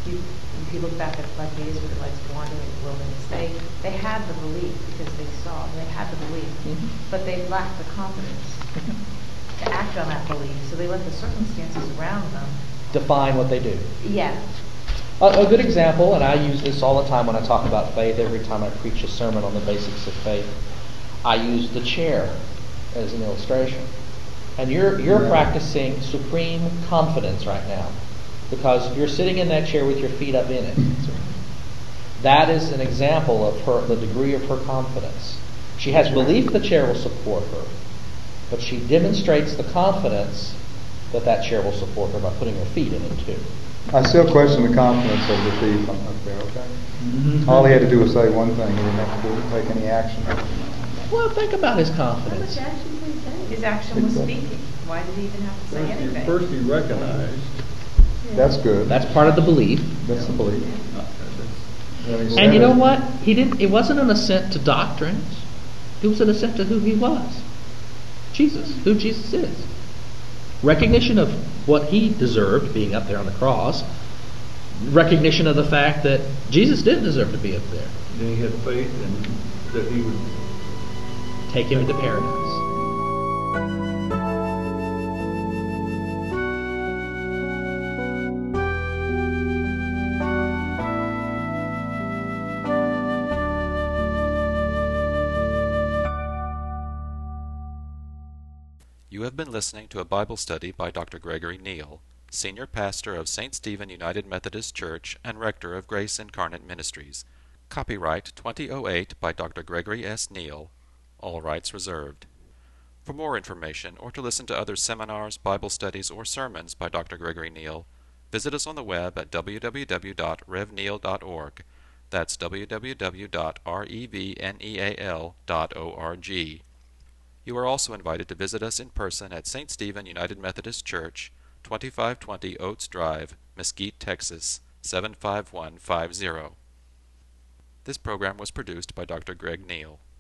you, if you look back at like the Israelites wandering in the wilderness, they, they had the belief because they saw, they had the belief, Mhm. but they lacked the confidence to act on that belief, so they let the circumstances around them. Define what they do. Yeah, A, a good example, and I use this all the time when I talk about faith, every time I preach a sermon on the basics of faith, I use the chair as an illustration. And you're, you're Yeah. practicing supreme confidence right now because you're sitting in that chair with your feet up in it. That is an example of her, the degree of her confidence. She has belief the chair will support her, but she demonstrates the confidence that that chair will support her by putting her feet in it too. I still question the confidence of the thief up up there, okay? Mm-hmm. All he had to do was say one thing, he didn't have to do- take any action. Well, think about his How confidence. much action did he take? his action was speaking. Why did he even have to say First he- anything? First he recognized. That's good. That's part of the belief. That's the belief. And you know what? He didn't. It wasn't an assent to doctrines. It was an assent to who he was. Jesus, who Jesus is. Recognition of what he deserved, being up there on the cross. Recognition of the fact that Jesus didn't deserve to be up there. Then he had faith and that he would Take him into paradise. Have been listening to a Bible study by Dr. Gregory Neal, Senior Pastor of St. Stephen United Methodist Church and Rector of Grace Incarnate Ministries. Copyright 2008 by Dr. Gregory S. Neal. All rights reserved. For more information or to listen to other seminars, Bible studies, or sermons by Dr. Gregory Neal, visit us on the web at www.revneal.org. That's www.revneal.org. You are also invited to visit us in person at St. Stephen United Methodist Church, 2520 Oates Drive, Mesquite, Texas 75150. This program was produced by Dr. Greg Neal.